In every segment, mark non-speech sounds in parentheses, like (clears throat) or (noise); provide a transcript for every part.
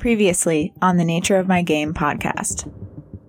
Previously on the Nature of My Game podcast.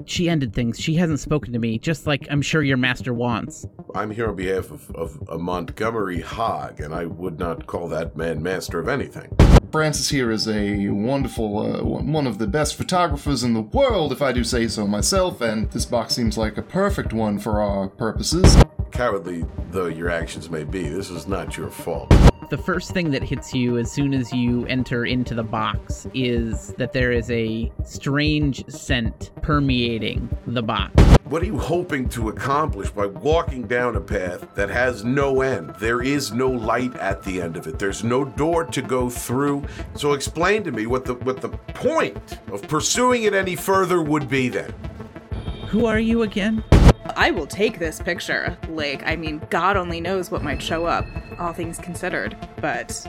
She ended things. She hasn't spoken to me, just like I'm sure your master wants. I'm here on behalf of, of a Montgomery Hogg, and I would not call that man master of anything. Francis here is a wonderful, uh, one of the best photographers in the world, if I do say so myself, and this box seems like a perfect one for our purposes. Cowardly though your actions may be, this is not your fault. The first thing that hits you as soon as you enter into the box is that there is a strange scent permeating the box. What are you hoping to accomplish by walking down a path that has no end? There is no light at the end of it. There's no door to go through. So explain to me what the what the point of pursuing it any further would be then. Who are you again? I will take this picture. Like, I mean, God only knows what might show up, all things considered. But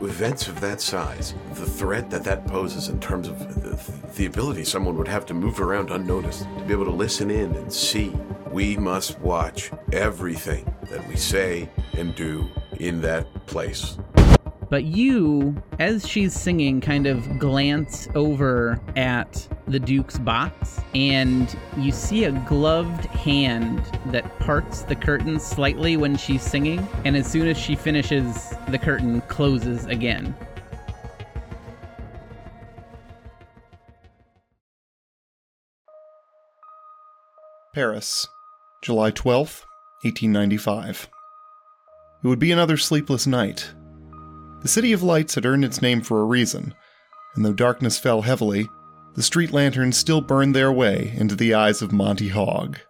Events of that size, the threat that that poses in terms of the, the ability someone would have to move around unnoticed, to be able to listen in and see. We must watch everything that we say and do in that place. But you, as she's singing, kind of glance over at the Duke's box and you see a gloved hand that parts the curtain slightly when she's singing. And as soon as she finishes, the curtain closes again. Paris, July 12th, 1895. It would be another sleepless night. The City of Lights had earned its name for a reason, and though darkness fell heavily, the street lanterns still burned their way into the eyes of Monty Hogg.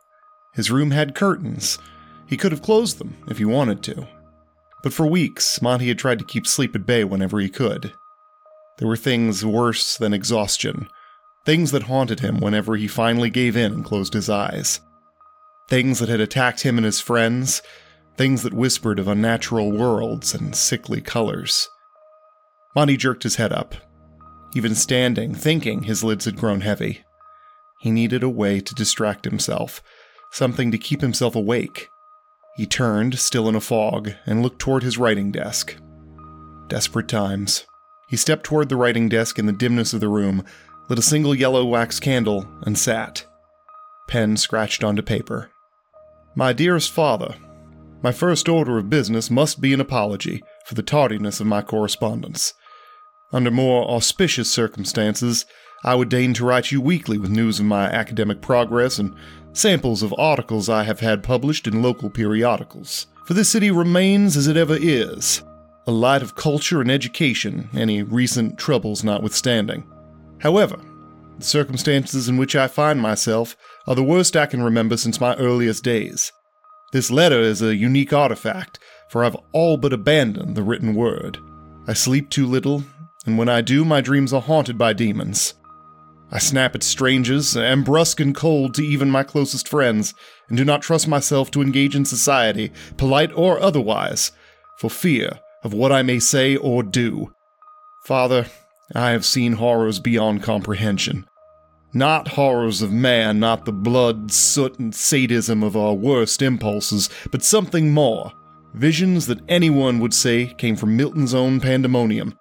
His room had curtains. He could have closed them if he wanted to. But for weeks, Monty had tried to keep sleep at bay whenever he could. There were things worse than exhaustion, things that haunted him whenever he finally gave in and closed his eyes. Things that had attacked him and his friends, things that whispered of unnatural worlds and sickly colors. Monty jerked his head up. Even standing, thinking, his lids had grown heavy. He needed a way to distract himself, something to keep himself awake. He turned, still in a fog, and looked toward his writing desk. Desperate times. He stepped toward the writing desk in the dimness of the room, lit a single yellow wax candle, and sat. Pen scratched onto paper. My dearest father, my first order of business must be an apology for the tardiness of my correspondence. Under more auspicious circumstances, I would deign to write you weekly with news of my academic progress and samples of articles I have had published in local periodicals. For this city remains as it ever is, a light of culture and education, any recent troubles notwithstanding. However, the circumstances in which I find myself are the worst I can remember since my earliest days. This letter is a unique artifact, for I've all but abandoned the written word. I sleep too little, and when I do, my dreams are haunted by demons. I snap at strangers, am brusque and cold to even my closest friends, and do not trust myself to engage in society, polite or otherwise, for fear of what I may say or do. Father, I have seen horrors beyond comprehension. Not horrors of man, not the blood, soot, and sadism of our worst impulses, but something more. Visions that anyone would say came from Milton's own pandemonium.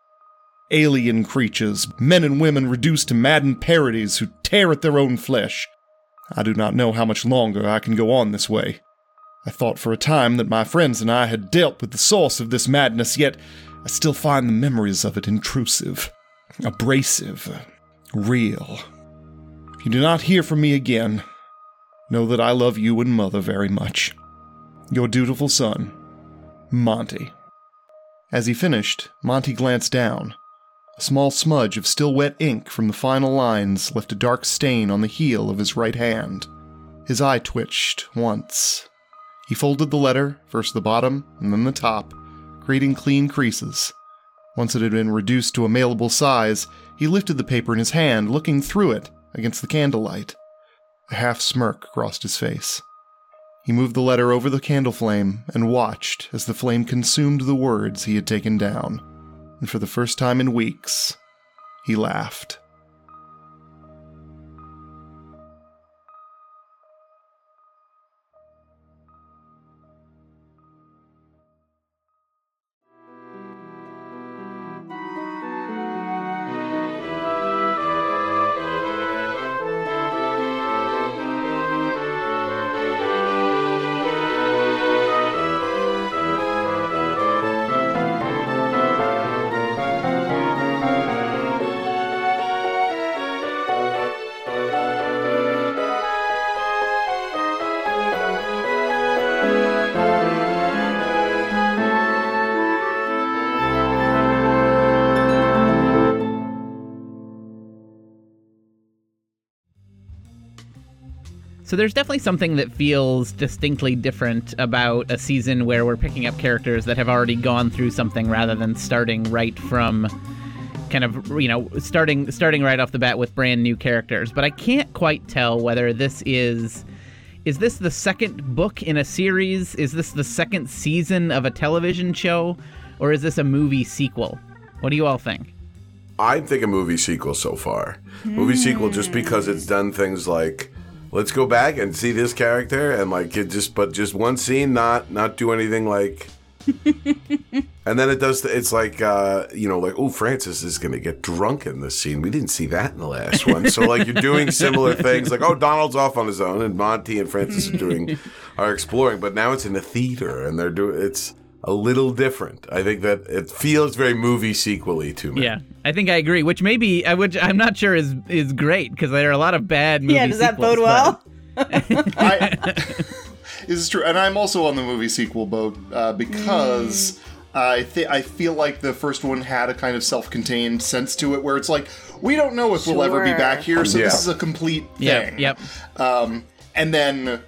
Alien creatures, men and women reduced to maddened parodies who tear at their own flesh. I do not know how much longer I can go on this way. I thought for a time that my friends and I had dealt with the source of this madness, yet I still find the memories of it intrusive, abrasive, real. You do not hear from me again, know that I love you and Mother very much. Your dutiful son, Monty. As he finished, Monty glanced down. A small smudge of still wet ink from the final lines left a dark stain on the heel of his right hand. His eye twitched once. He folded the letter, first the bottom and then the top, creating clean creases. Once it had been reduced to a mailable size, he lifted the paper in his hand, looking through it against the candlelight. A half smirk crossed his face. He moved the letter over the candle flame and watched as the flame consumed the words he had taken down. And for the first time in weeks, he laughed. So there's definitely something that feels distinctly different about a season where we're picking up characters that have already gone through something rather than starting right from kind of you know starting starting right off the bat with brand new characters. But I can't quite tell whether this is is this the second book in a series? Is this the second season of a television show? Or is this a movie sequel? What do you all think? I think a movie sequel so far. Movie sequel just hmm. because it's done things like let's go back and see this character and like it just but just one scene not not do anything like (laughs) and then it does it's like uh you know like oh francis is gonna get drunk in this scene. We didn't see that in the last one. So like you're doing similar (laughs) things like oh donald's off on his own and monty and francis are doing (laughs) are exploring. But now it's in a theater and they're doing it's a little different i think that it feels very movie sequely to me Yeah, I think I agree. Which maybe, uh, which I'm not sure is is great because there are a lot of bad movie yeah, does that sequels, bode well? I, (laughs) this is true, and I'm also on the movie sequel boat uh, because I think I feel like the first one had a kind of self-contained sense to it, where it's like we don't know if we'll ever be back here, so Yeah. this is a complete But, yep, thing. yep. Um, and then,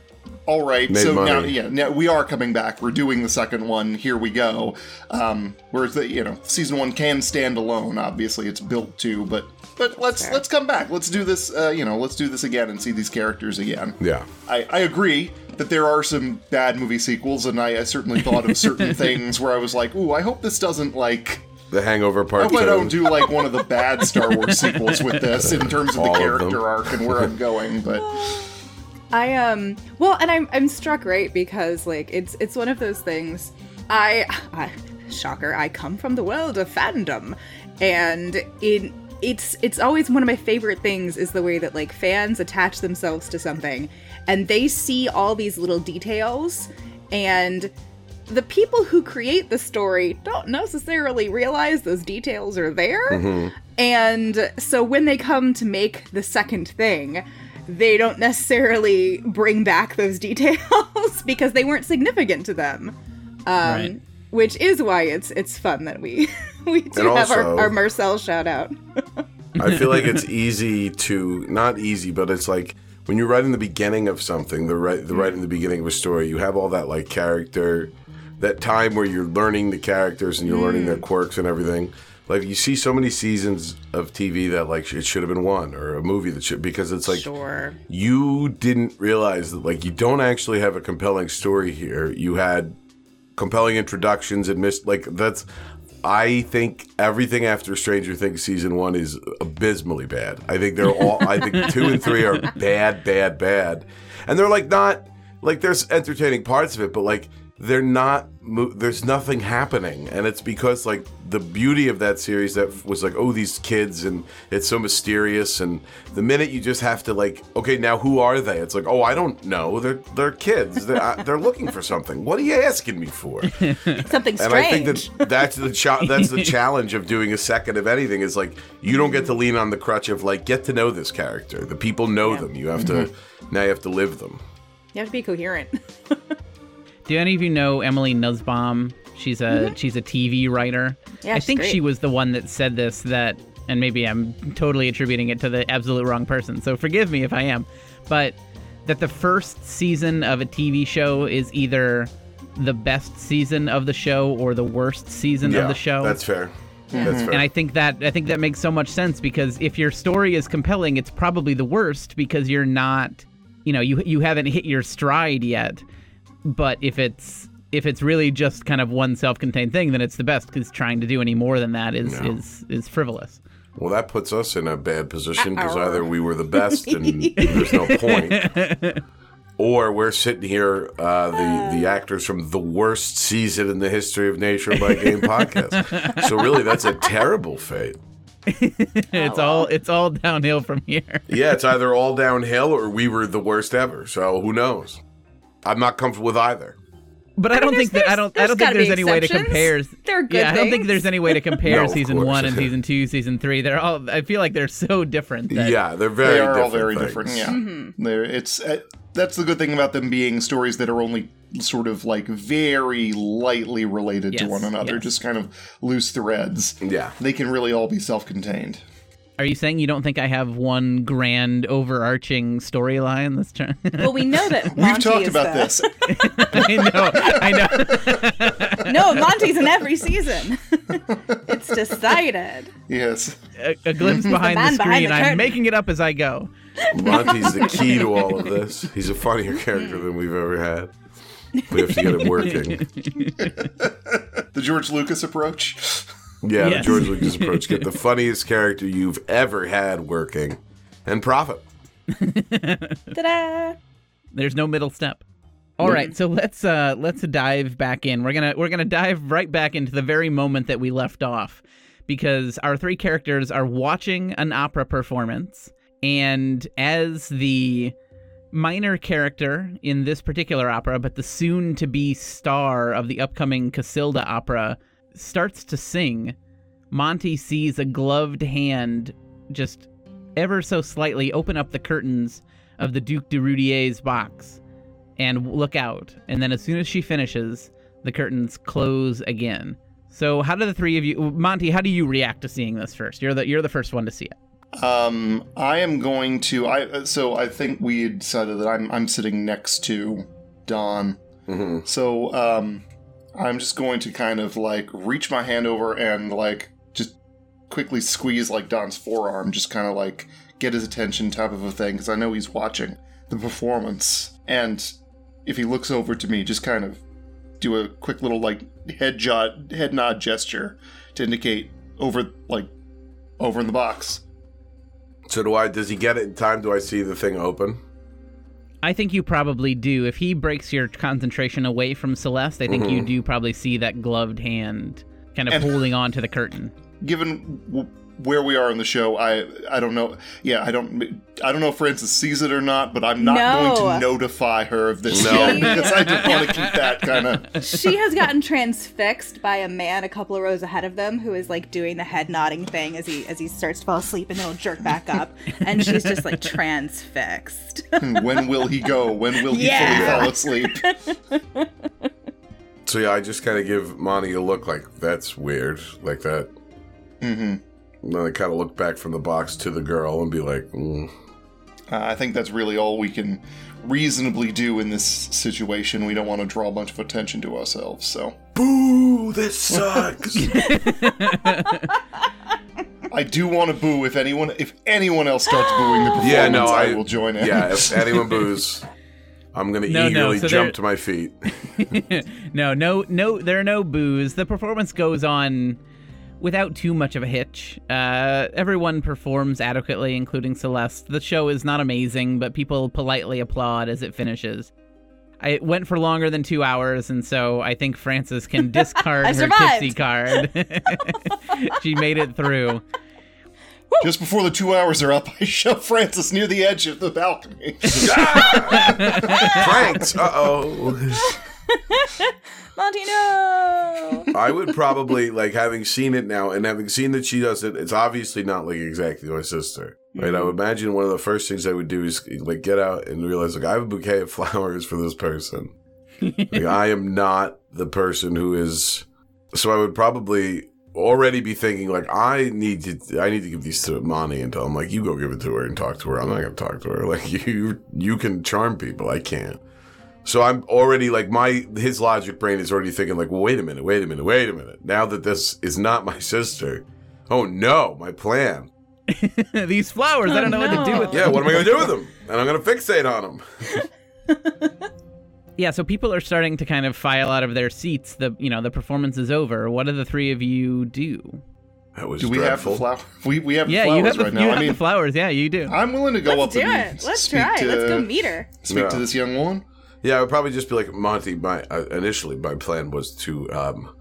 all right, Made so now, yeah, now we are coming back. We're doing the second one. Here we go. Um, whereas the you know season one can stand alone. Obviously, it's built to, but but let's let's come back. Let's do this. Uh, you know, let's do this again and see these characters again. yeah I, I agree that there are some bad movie sequels, and I, I certainly thought of certain (laughs) things where I was like, "Ooh, I hope this doesn't like." the hangover I part hope I don't do like one of the bad Star Wars (laughs) sequels with this in terms of the All of character them. arc and where I'm (laughs) going. But I um well, and I'm I'm struck right because like it's it's one of those things. I, I shocker, I come from the world of fandom, and it it's it's always one of my favorite things is the way that like fans attach themselves to something, and they see all these little details, and the people who create the story don't necessarily realize those details are there. And so when they come to make the second thing, they don't necessarily bring back those (laughs) details because they weren't significant to them. Um, Right. Which is why it's it's fun that we (laughs) we do And have our, also- our Marcel shout out. (laughs) I feel like it's easy to not easy, but it's like when you're right in the beginning of something, the right the right in the beginning of a story, you have all that like character, that time where you're learning the characters and you're learning their quirks and everything. Like you see so many seasons of TV that like it should have been one or a movie that should because it's like Sure. you didn't realize that like you don't actually have a compelling story here. You had compelling introductions and missed like that's I think everything after Stranger Things season one is abysmally bad. I think they're all I think (laughs) two and three are bad, bad, bad. And they're like not like there's entertaining parts of it, but like they're not mo- there's nothing happening. And it's because like the beauty of that series that was like oh these kids and it's so mysterious. And the minute you just have to like okay now who are they? It's like oh i don't know. They're they're kids. They're, uh, (laughs) they're looking for something. What are you asking me for? (laughs) Something strange and I think that that's the cha- (laughs) that's the challenge of doing a second of anything is like you don't get to lean on the crutch of like get to know this character. The people know them. You have to now you have to live them. You have to be coherent. Do any of you know Emily Nussbaum? She's a mm-hmm. she's a TV writer. Yeah, I think great. she was the one that said this that and maybe I'm totally attributing it to the absolute wrong person. So forgive me if I am. But that the first season of a TV show is either the best season of the show or the worst season of the show. That's fair. Mm-hmm. That's fair. And I think that I think that makes so much sense because if your story is compelling, it's probably the worst because you're not, you know, you you haven't hit your stride yet. But if it's if it's really just kind of one self-contained thing, then it's the best because trying to do any more than that is No. is is frivolous. well, that puts us in a bad position because either we were the best and (laughs) there's no point, (laughs) or we're sitting here, uh, the the actors from the worst season in the history of Nature by Game podcast. So really, that's a terrible fate. (laughs) it's all it's all downhill from here. Yeah, it's either all downhill or we were the worst ever. So who knows? I'm not comfortable with either. But I, don't think that I don't I don't think there's any way to compare. They're good yeah, I don't think there's any way to (laughs) compare No, season one and season two, season three. They're all. I feel like they're so different. Yeah, they're very they are different all very things. different. Yeah, They're, it's uh, that's the good thing about them being stories that are only sort of like very lightly related to one another, yes. just kind of loose threads. Yeah. They can really all be self-contained. Are you saying you don't think I have one grand overarching storyline that's trying? Well, we know that (laughs) Monty We've talked is about the- this. (laughs) (laughs) I know, I know. No, Monty's in every season. it's decided. Yes. A, a glimpse behind the man screen. behind the I'm making it up as I go. Monty's the key to all of this. He's a funnier character than we've ever had. We have to get him working. The George Lucas approach. Yeah, Yes. the George Lucas approach. Get the (laughs) funniest character you've ever had working and profit. Ta-da! There's no middle step. All right, so let's uh let's dive back in. We're gonna we're gonna dive right back into the very moment that we left off, because our three characters are watching an opera performance, and as the minor character in this particular opera, but the soon to be star of the upcoming Casilda opera, starts to sing, Monty sees a gloved hand just ever so slightly open up the curtains of the Duke de Rudier's box and look out. And then as soon as she finishes, the curtains close again. So how do the three of you Monty, how do you react to seeing this first? You're the you're the first one to see it. Um, I am going to. I uh, so I think we had decided that I'm I'm sitting next to Don. hmm So um, I'm just going to kind of like reach my hand over and like just quickly squeeze like Don's forearm, just kind of like get his attention type of a thing because I know he's watching the performance. And if he looks over to me, just kind of do a quick little like head jot head nod gesture to indicate over like over in the box. So do I? Does he get it in time? Do I see the thing open? I think you probably do. If he breaks your concentration away from Celeste, I think you mm-hmm. do probably see that gloved hand kind of And- holding on to the curtain. given where we are in the show, I I don't know. Yeah, I don't I don't know if Frances sees it or not, but I'm not No. going to notify her of this No. yet because I just want to keep that kind of. She has gotten transfixed by a man a couple of rows ahead of them who is like doing the head nodding thing as he as he starts to fall asleep and then he'll jerk back up and she's just like transfixed. When will he go? When will he Yeah. fully fall asleep? So yeah, I just kind of give Monty a look like that's weird, like that. hmm And then I kind of look back from the box to the girl and be like, mm. Uh, I think that's really all we can reasonably do in this situation. We don't want to draw a bunch of attention to ourselves, so. "Boo! This sucks." (laughs) I do want to boo if anyone if anyone else starts booing the (gasps) performance. yeah, no, I, I will join in. Yeah, if (laughs) anyone boos, I'm gonna No, no, eagerly so jump there- to my feet. (laughs) no, no, no. There are no boos. The performance goes on without too much of a hitch. Uh, everyone performs adequately, including Celeste. The show is not amazing, but people politely applaud as it finishes. I it went for longer than two hours, and so I think Frances can (laughs) discard her survived. tipsy card. (laughs) she made it through. Just before the two hours are up, (laughs) I shove Francis near the edge of the balcony. Pranks. Uh oh. Monty, no! (laughs) I would probably like having seen it now and having seen that she does it. It's obviously not like exactly my sister, right? I mm-hmm. would imagine one of the first things I would do is like get out and realize like I have a bouquet of (laughs) flowers for this person. like I am not the person who is. So I would probably already be thinking like I need to I need to give these to Monty and tell him like you go give it to her and talk to her. I'm not gonna talk to her. (laughs) Like you you can charm people. I can't. So I'm already like my his logic brain is already thinking like, well, wait a minute, wait a minute, wait a minute. Now that this is not my sister, oh no, my plan. (laughs) These flowers, I don't know what to do oh, with them. Yeah, what am I gonna do with them? (laughs) And I'm gonna fixate on them. (laughs) Yeah, so people are starting to kind of file out of their seats. The you know the performance is over. What do the three of you do? That was Do we have dreadful. the flower? We, we have Yeah, flowers you have the right you now. have I mean, the flowers. Yeah, you do. I'm willing to go Let's up do and it. Let's speak try. to, Let's go meet her. Speak to this young woman. Yeah, I would probably just be like Monty. My uh, initially, my plan was to um,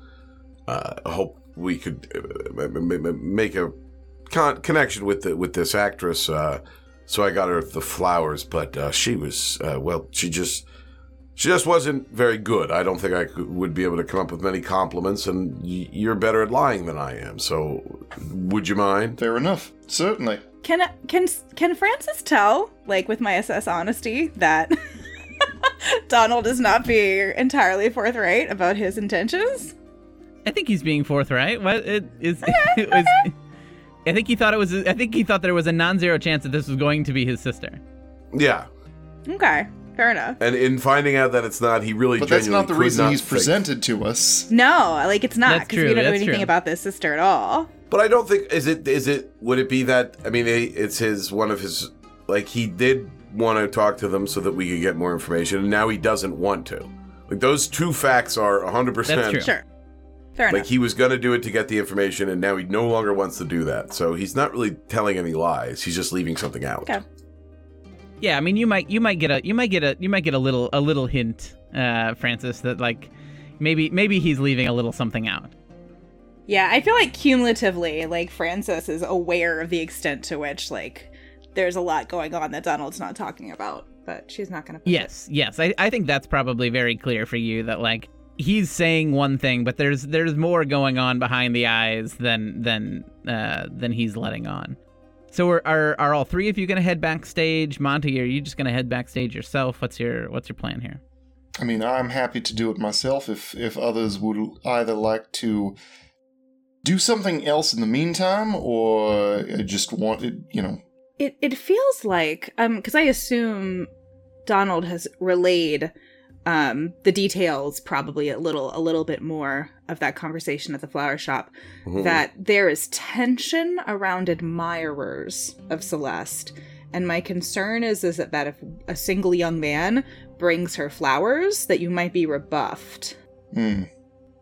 uh, hope we could uh, m- m- m- make a con- connection with the with this actress. Uh, so I got her the flowers, but uh, she was uh, well. She just she just wasn't very good. I don't think I could, would be able to come up with many compliments. And y- you're better at lying than I am. So would you mind? Fair enough. Certainly. Can can can Francis tell, like with my Assess Honesty, that (laughs) (laughs) Donald is not being entirely forthright about his intentions? I think he's being forthright. What it is? (laughs) It was, I think he thought it was. I think he thought there was a non-zero chance that this was going to be his sister. Yeah. Okay, fair enough. And in finding out that it's not, he really But that's not the reason not he's think- presented to us. No, like it's not because we don't know anything true. about this sister at all. But I don't think is it is it would it be that I mean it- it's his one of his like he did want to talk to them so that we could get more information and now he doesn't want to. Like those two facts are 100% That's true. Sure, fair like enough. he was going to do it to get the information and now he no longer wants to do that. So he's not really telling any lies. He's just leaving something out. Okay. Yeah, I mean, you might you might get a you might get a you might get a little a little hint, uh, Francis, that like maybe maybe he's leaving a little something out. Yeah, I feel like cumulatively, like Francis is aware of the extent to which like there's a lot going on that Donald's not talking about, but she's not going to. Yes, yes, I, I think that's probably very clear for you that like he's saying one thing, but there's there's more going on behind the eyes than than uh, than he's letting on. So are, are are all three of you gonna head backstage? Monty, are you just gonna head backstage yourself? What's your what's your plan here? I mean, I'm happy to do it myself if if others would either like to do something else in the meantime or just want it, you know. It it feels like um because I assume Donald has relayed um the details probably a little a little bit more of that conversation at the flower shop Mhm. that there is tension around admirers of Celeste. And my concern is is that, that if a single young man brings her flowers, that you might be rebuffed. Hmm.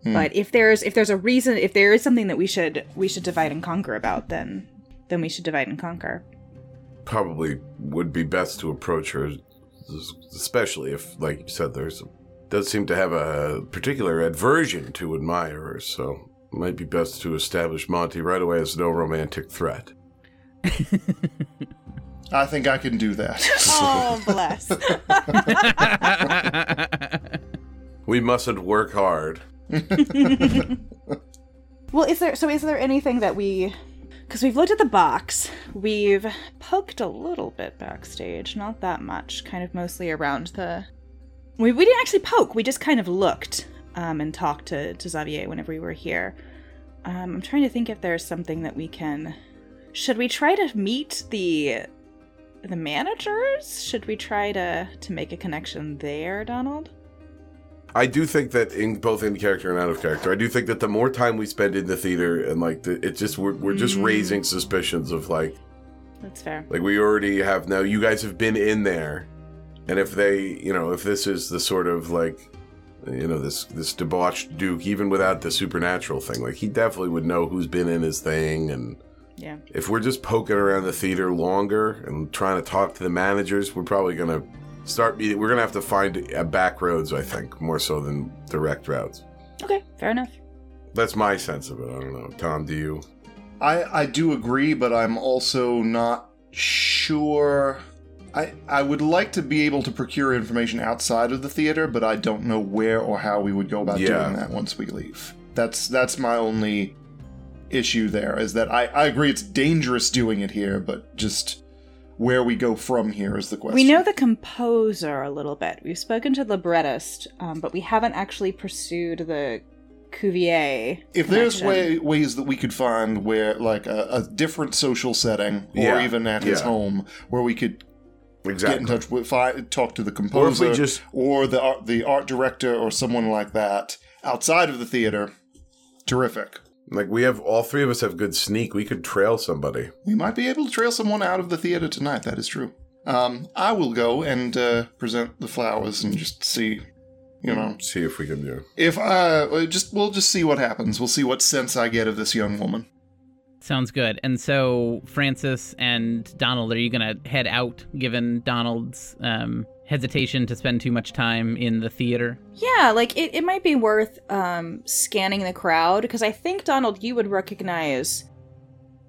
Hmm. But if there's if there's a reason if there is something that we should we should divide and conquer about, then then we should divide and conquer. Probably would be best to approach her especially if like you said there's does seem to have a particular aversion to admirers, so it might be best to establish Monty right away as no romantic threat. (laughs) I think I can do that. Oh (laughs) bless. (laughs) We mustn't work hard. well, is there so is there anything that we because we've looked at the box, we've poked a little bit backstage, not that much, kind of mostly around the. We, we didn't actually poke. We just kind of looked um, and talked to, to Xavier whenever we were here. Um, I'm trying to think if there's something that we can. Should we try to meet the the managers? Should we try to to make a connection there, Donald? I do think that in both in character and out of character, I do think that the more time we spend in the theater and like the, it just we're, we're just Mm. raising suspicions of like That's fair. like we already have now. You guys have been in there, and if they, you know, if this is the sort of like, you know, this this debauched Duke, even without the supernatural thing, like he definitely would know who's been in his thing and. Yeah. If we're just poking around the theater longer and trying to talk to the managers, we're probably gonna start meeting. We're gonna have to find uh, back roads, I think, more so than direct routes. Okay, fair enough. That's my sense of it. I don't know. Tom, do you? I I do agree, but I'm also not sure. I I would like to be able to procure information outside of the theater, but I don't know where or how we would go about Yeah. doing that once we leave. That's that's my only issue there is that I, I agree it's dangerous doing it here, but just where we go from here is the question. We know the composer a little bit. We've spoken to the librettist, um, but we haven't actually pursued the Cuvier. if there's way, ways that we could find where like a, a different social setting or even at his home where we could Exactly. get in touch with fi- talk to the Or if composer we just or the art, the art director or someone like that outside of the theater terrific like we have all three of us have good sneak. We could trail somebody. we might be able to trail someone out of the theater tonight that is true um, i will go and uh, present the flowers and just see you know See if we can do. if uh uh, just we'll just see what happens we'll see what sense i get of this young woman Sounds good. And so, Francis and Donald, are you going to head out given Donald's um, hesitation to spend too much time in the theater? Yeah, like it, it might be worth um, scanning the crowd because I think Donald, you would recognize.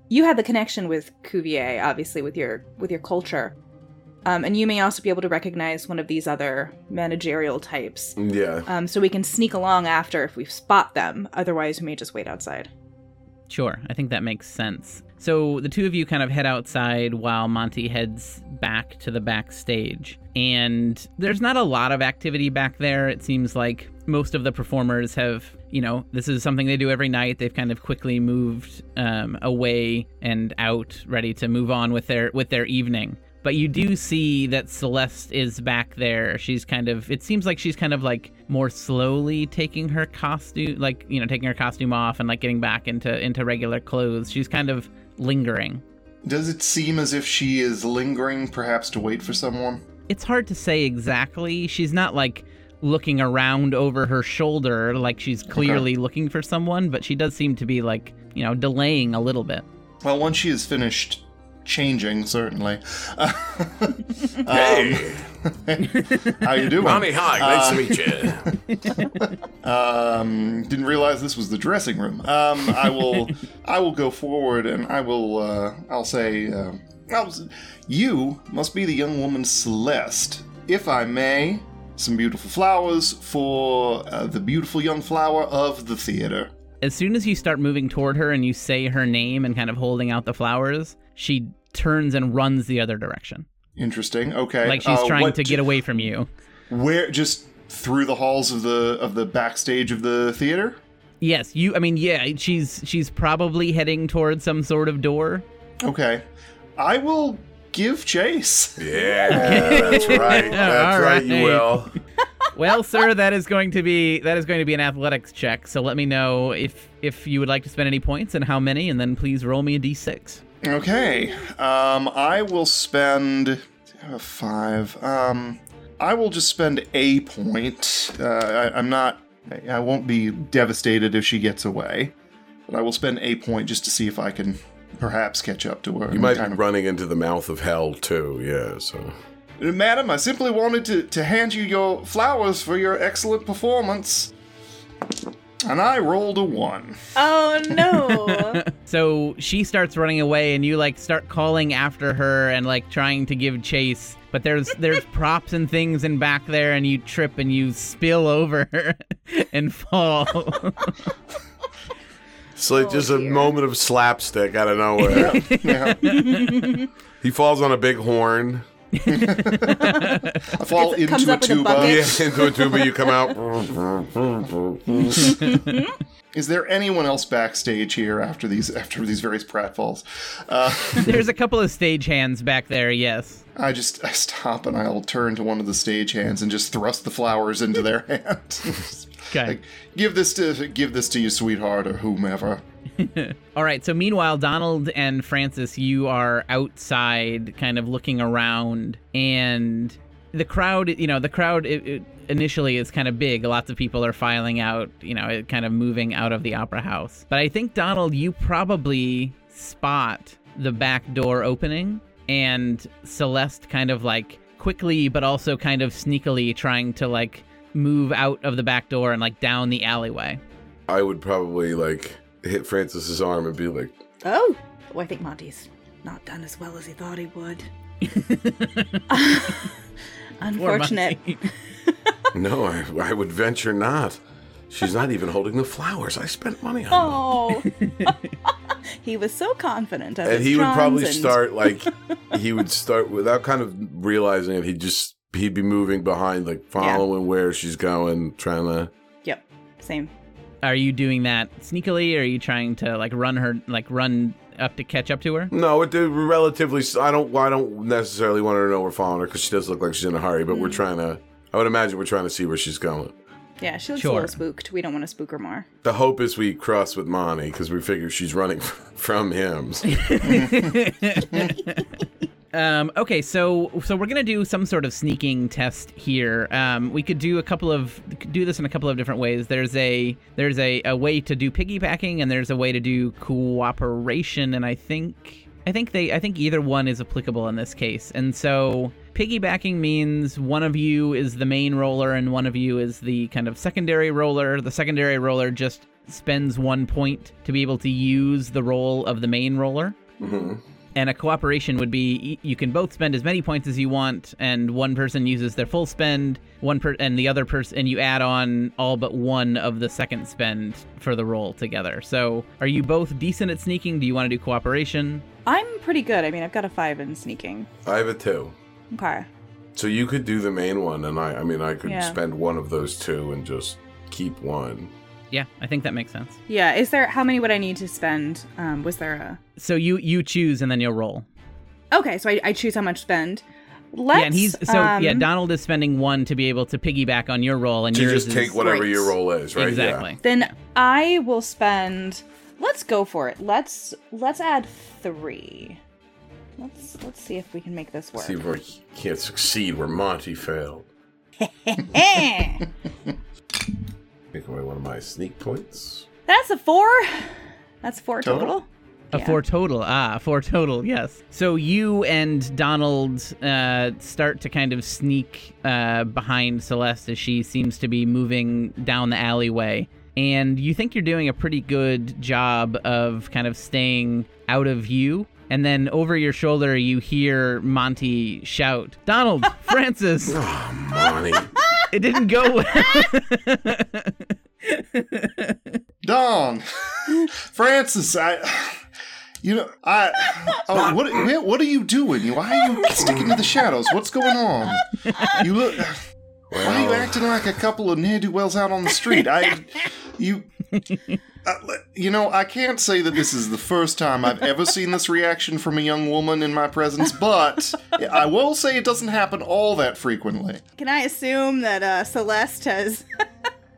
You had the connection with Cuvier, obviously with your with your culture, um, and you may also be able to recognize one of these other managerial types. Yeah. Um, so we can sneak along after if we spot them. Otherwise, we may just wait outside. Sure, I think that makes sense. So the two of you kind of head outside while Monty heads back to the backstage. And there's not a lot of activity back there. It seems like most of the performers have you know, this is something they do every night. They've kind of quickly moved um, away and out, ready to move on with their with their evening. But you do see that Celeste is back there. She's kind of. It seems like she's kind of like more slowly taking her costume, like you know, taking her costume off and like getting back into into regular clothes. She's kind of lingering. Does it seem as if she is lingering, perhaps to wait for someone? It's hard to say exactly. She's not like looking around over her shoulder like she's clearly looking for someone, but she does seem to be like, you know, delaying a little bit. Well, once she is finished changing, certainly. (laughs) Hey, (laughs) How you doing? Mommy, hi. Nice to meet you. (laughs) Um, didn't realize this was the dressing room. Um, I will, I will go forward and I will, uh, I'll say, uh, I'll, you must be the young woman Celeste. If I may, some beautiful flowers for uh, the beautiful young flower of the theater. As soon as you start moving toward her and you say her name and kind of holding out the flowers, she turns and runs the other direction. Interesting. Okay. Like she's Uh, trying what- to get away from you. Where just through the halls of the of the backstage of the theater? Yes, you I mean, yeah, she's she's probably heading towards some sort of door. Okay. I will give chase. Yeah, that's right. (laughs) That's All right. You will. (laughs) Well, sir, that is going to be that is going to be an athletics check. So let me know if if you would like to spend any points and how many, and then please roll me a d6. Okay. Um, I will spend uh, five. Um, I will just spend a point. Uh, I, I'm not. I- I won't be devastated if she gets away, but I will spend a point just to see if I can perhaps catch up to her. You might kind be of- running into the mouth of hell too. Yeah. So Madam, I simply wanted to, to hand you your flowers for your excellent performance. And I rolled a one. Oh no. (laughs) So she starts running away, and you like start calling after her and like trying to give chase. But there's there's (laughs) props and things in back there, and you trip and you spill over (laughs) and fall. it's like oh, just a moment of slapstick out of nowhere. Yeah. he falls on a big horn. I (laughs) fall It into a up with a tuba. bucket. Yeah, into a tuba. You come out. (laughs) Is there anyone else backstage here after these after these various pratfalls? Uh, (laughs) there's a couple of stage hands back there. Yes. I just I stop and I'll turn to one of the stage hands and just thrust the flowers into their hand. Okay. like, give this to give this to your sweetheart or whomever. (laughs) All right. So meanwhile, Donald and Francis, you are outside, kind of looking around, and the crowd. You know, the crowd it, it initially is kind of big. Lots of people are filing out. You know, kind of moving out of the opera house. But I think Donald, you probably spot the back door opening, and Celeste kind of like quickly, but also kind of sneakily trying to like move out of the back door and like down the alleyway. I would probably like hit Francis's arm and be like, Oh, well, I think Monty's not done as well as he thought he would. (laughs) Unfortunate. (laughs) "No, I, I would venture not. She's not even holding the flowers. I spent money on them." Oh, (laughs) he was so confident. Of and his he would probably and- start like he would start without kind of realizing it. He'd just he'd be moving behind, like following where she's going, trying to. Yep, same. Are you doing that sneakily? Or are you trying to like run her, like run up to catch up to her? No, it did relatively. I don't. I don't necessarily want her to know we're following her because she does look like she's in a hurry. But Mm. we're trying to. I would imagine we're trying to see where she's going. Yeah, she looks a little spooked. We don't want to spook her more. The hope is we cross with Monty because we figure she's running (laughs) from him. (laughs) (laughs) Um, okay, so so we're gonna do some sort of sneaking test here. Um, we could do a couple of do this in a couple of different ways. There's a there's a, a way to do piggybacking, and there's a way to do cooperation. And I think I think they I think either one is applicable in this case. And so piggybacking means one of you is the main roller and one of you is the kind of secondary roller. The secondary roller just spends one point to be able to use the roll of the main roller. And a cooperation would be you can both spend as many points as you want, and one person uses their full spend, one per and the other person, and you add on all but one of the second spend for the roll together. So, are you both decent at sneaking? Do you want to do cooperation? I'm pretty good. I mean, I've got a five in sneaking. I have a two. Okay. So you could do the main one, and I. I mean, I could Yeah. spend one of those two and just keep one. Yeah, I think that makes sense. Yeah. Is there how many would I need to spend? Um, was there a So you you choose and then you'll roll. Okay, so I, I choose how much to spend. Let's, yeah, and he's so yeah. um, Donald is spending one to be able to piggyback on your roll, and To yours just is take whatever Great. your roll is, right? exactly. Then I will spend. Let's go for it. Let's let's add three. Let's let's see if we can make this work. See if we can't succeed where Monty failed. (laughs) (laughs) Take away one of my sneak points. That's a four. That's four Total? total. A Yeah. four total. Ah, a four total. Yes. So you and Donald uh, start to kind of sneak uh, behind Celeste as she seems to be moving down the alleyway, and you think you're doing a pretty good job of kind of staying out of view. And then over your shoulder, you hear Monty shout, "Donald, (laughs) Francis!" Oh, Monty. (laughs) It didn't go well. (laughs) Don, Francis, I, you know, I, oh, what, what are you doing? Why are you (laughs) sticking to the shadows? What's going on? You look, why are you acting like a couple of ne'er do wells out on the street? I, you, uh, you know, I can't say that this is the first time I've ever seen this reaction from a young woman in my presence, but I will say it doesn't happen all that frequently. Can I assume that uh, Celeste has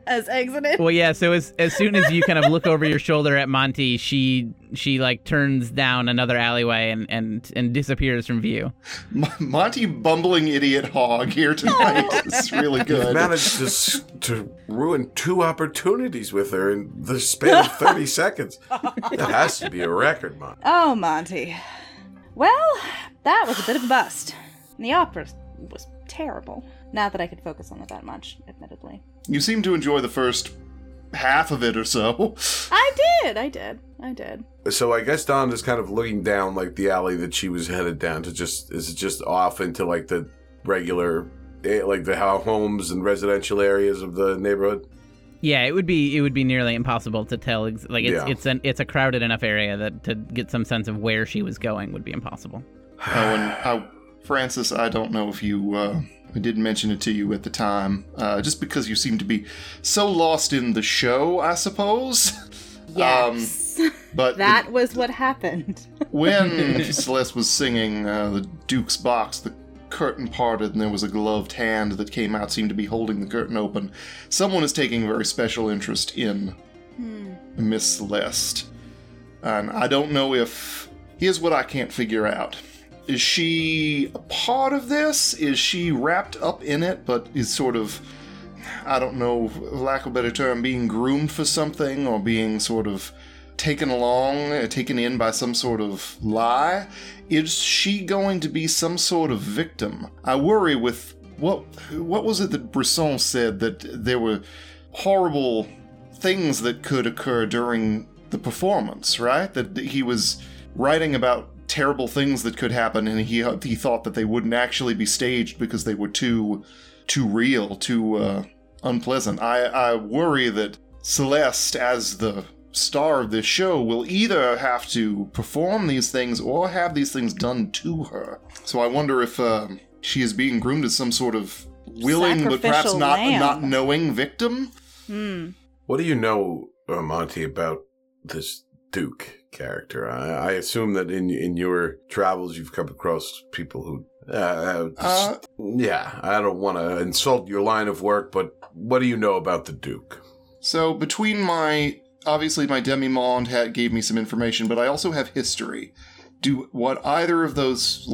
has exited? Well, yeah. So as as soon as you kind of look over your shoulder at Monty, she she like turns down another alleyway and and and disappears from view. M- Monty bumbling idiot Hogg here tonight (laughs) it's really You've good. managed to, s- to ruin two opportunities with her in the span of 30 (laughs) seconds. That has to be a record, Monty. Oh, Monty. Well, that was a bit of a bust. And the opera was terrible. Not that I could focus on it that much, admittedly. You seem to enjoy the first half of it or so. I did, I did, I did. So I guess Don is kind of looking down like the alley that she was headed down to. Just is it just off into like the regular, eh, like the ho- homes and residential areas of the neighborhood. Yeah, it would be it would be nearly impossible to tell. Like it's Yeah. it's an it's a crowded enough area that to get some sense of where she was going would be impossible. Oh, and uh, Francis, I don't know if you, uh, I didn't mention it to you at the time, uh, just because you seem to be so lost in the show, I suppose. (laughs) Yes. But the- (laughs) that was what happened. (laughs) when Celeste was singing uh, the Duke's box, the curtain parted and there was a gloved hand that came out, seemed to be holding the curtain open. Someone is taking a very special interest in Miss Celeste. And I don't know if. Here's what I can't figure out. Is she a part of this? Is she wrapped up in it, but is sort of. I don't know, lack of a better term, being groomed for something or being sort of taken along, uh, taken in by some sort of lie? Is she going to be some sort of victim? I worry with what what was it that Brisson said that there were horrible things that could occur during the performance, right? That he was writing about terrible things that could happen and he he thought that they wouldn't actually be staged because they were too too real, too uh, unpleasant. I, I worry that Celeste, as the star of this show, will either have to perform these things or have these things done to her. So I wonder if uh, she is being groomed as some sort of willing but perhaps not lamb. not knowing victim. Hmm. What do you know, uh, Monty, about this Duke character? I, I assume that in in your travels you've come across people who. Uh, uh, Uh, yeah, I don't want to insult your line of work, but what do you know about the Duke? So between my obviously my demi-monde hat gave me some information, but I also have history. Do what either of those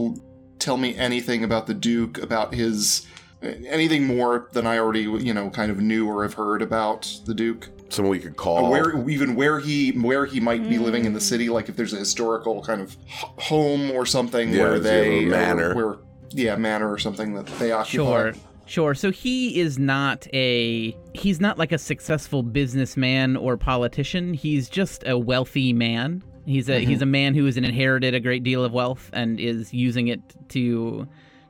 tell me anything about the Duke, about his anything more than I already you know kind of knew or have heard about the Duke? Someone we could call. Where even where he where he might be living in the hmm. city, like if there's a historical kind of h- home or something Yeah, where is he a they manor? where yeah manor or something that they occupy. Sure. Sure. So he is not a he's not like a successful businessman or politician. He's just a wealthy man. He's a he's a mm-hmm. man who has inherited a great deal of wealth and is using it to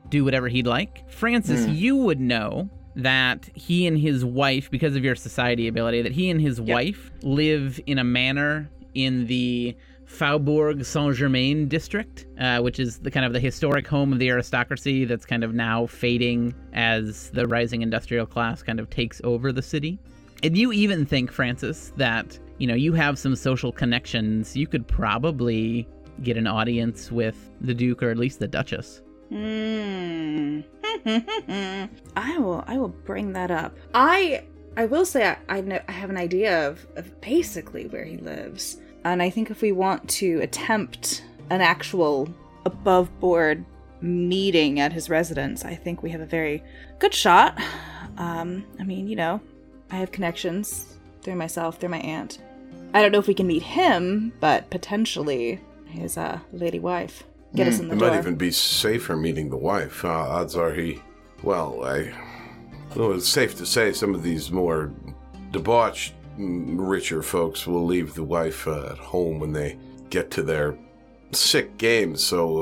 do whatever he'd like. Francis, hmm. you would know that he and his wife, because of your society ability, that he and his wife live in a manor in the Faubourg Saint Germain district, uh, which is the kind of the historic home of the aristocracy that's kind of now fading as the rising industrial class kind of takes over the city. And you even think, Francis, that, you know, you have some social connections. You could probably get an audience with the Duke or at least the Duchess. Hmm. (laughs) I will. I will bring that up. I. I will say I. I, know, I have an idea of, of basically where he lives, and I think if we want to attempt an actual above board meeting at his residence, I think we have a very good shot. Um, I mean, you know, I have connections through myself, through my aunt. I don't know if we can meet him, but potentially his uh, lady wife. Get us in the It door. might even be safer meeting the wife. Uh, odds are he. Well, I. Well, it's safe to say some of these more debauched, mm, richer folks will leave the wife uh, at home when they get to their sick games. So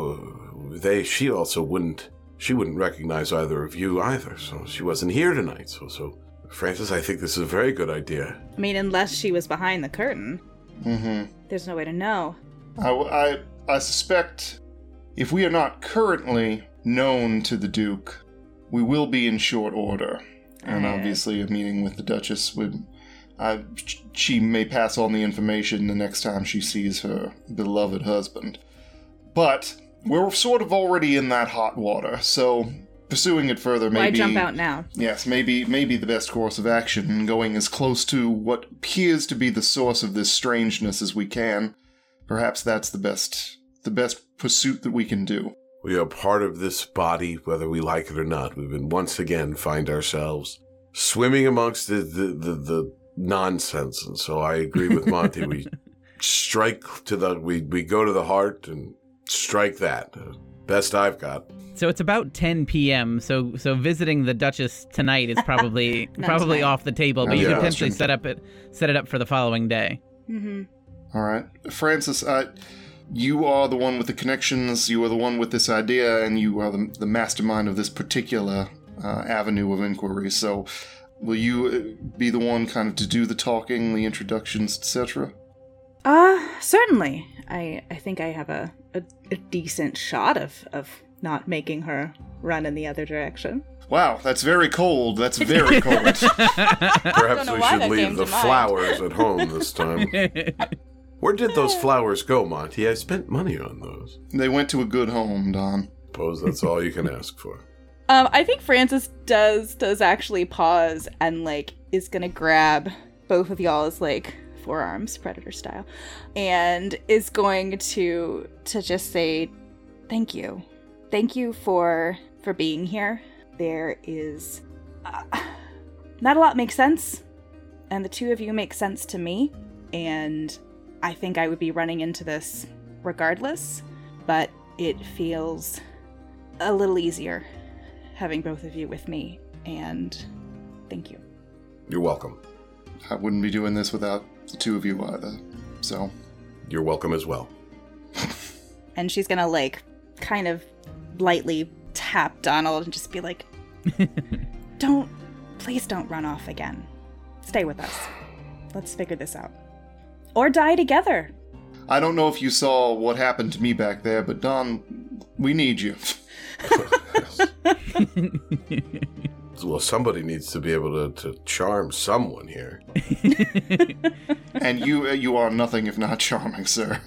uh, they, she also wouldn't. She wouldn't recognize either of you either. So she wasn't here tonight. So, so, Francis, I think this is a very good idea. I mean, unless she was behind the curtain, Mm-hmm. there's no way to know. I, I, I suspect if we are not currently known to the Duke, we will be in short order. And obviously, a meeting with the Duchess would. Uh, she may pass on the information the next time she sees her beloved husband. But we're sort of already in that hot water, so pursuing it further may Why be. jump out now? Yes, maybe maybe the best course of action, going as close to what appears to be the source of this strangeness as we can. Perhaps that's the best the best pursuit that we can do. We are part of this body, whether we like it or not. We've been once again find ourselves swimming amongst the, the, the, the nonsense. And so I agree with Monty. we (laughs) strike to the, we, we go to the heart and strike that. Best I've got. So it's about 10 p.m. So so visiting the Duchess tonight is probably (laughs) probably tonight. off the table, but Not you the could potentially set up it set it up for the following day. Mm-hmm. All right, Francis, uh, you are the one with the connections. You are the one with this idea, and you are the, the mastermind of this particular uh, avenue of inquiry. So, will you uh, be the one kind of to do the talking, the introductions, etc.? Uh, certainly. I I think I have a, a, a decent shot of, of not making her run in the other direction. Wow, that's very cold. That's very cold. (laughs) Perhaps we should leave the flowers at home this time. (laughs) Where did those flowers go, Monty? I spent money on those. they went to a good home, Don. Suppose that's all you can ask for. (laughs) Um, I think Francis does does actually pause and like is gonna grab both of y'all's like forearms, predator style, and is going to to just say thank you, thank you for for being here. There is uh, not a lot makes sense, and the two of you make sense to me, and I think I would be running into this regardless, but it feels a little easier having both of you with me, and thank you. You're welcome. I wouldn't be doing this without the two of you either. So, You're welcome as well. (laughs) And she's gonna like kind of lightly tap Donald and just be like, (laughs) "Don't, please don't run off again. Stay with us. Let's figure this out, or die together." I don't know if you saw what happened to me back there, but Don, we need you. (laughs) Well, somebody needs to be able to, to charm someone here. (laughs) and you, uh, you are nothing if not charming, sir.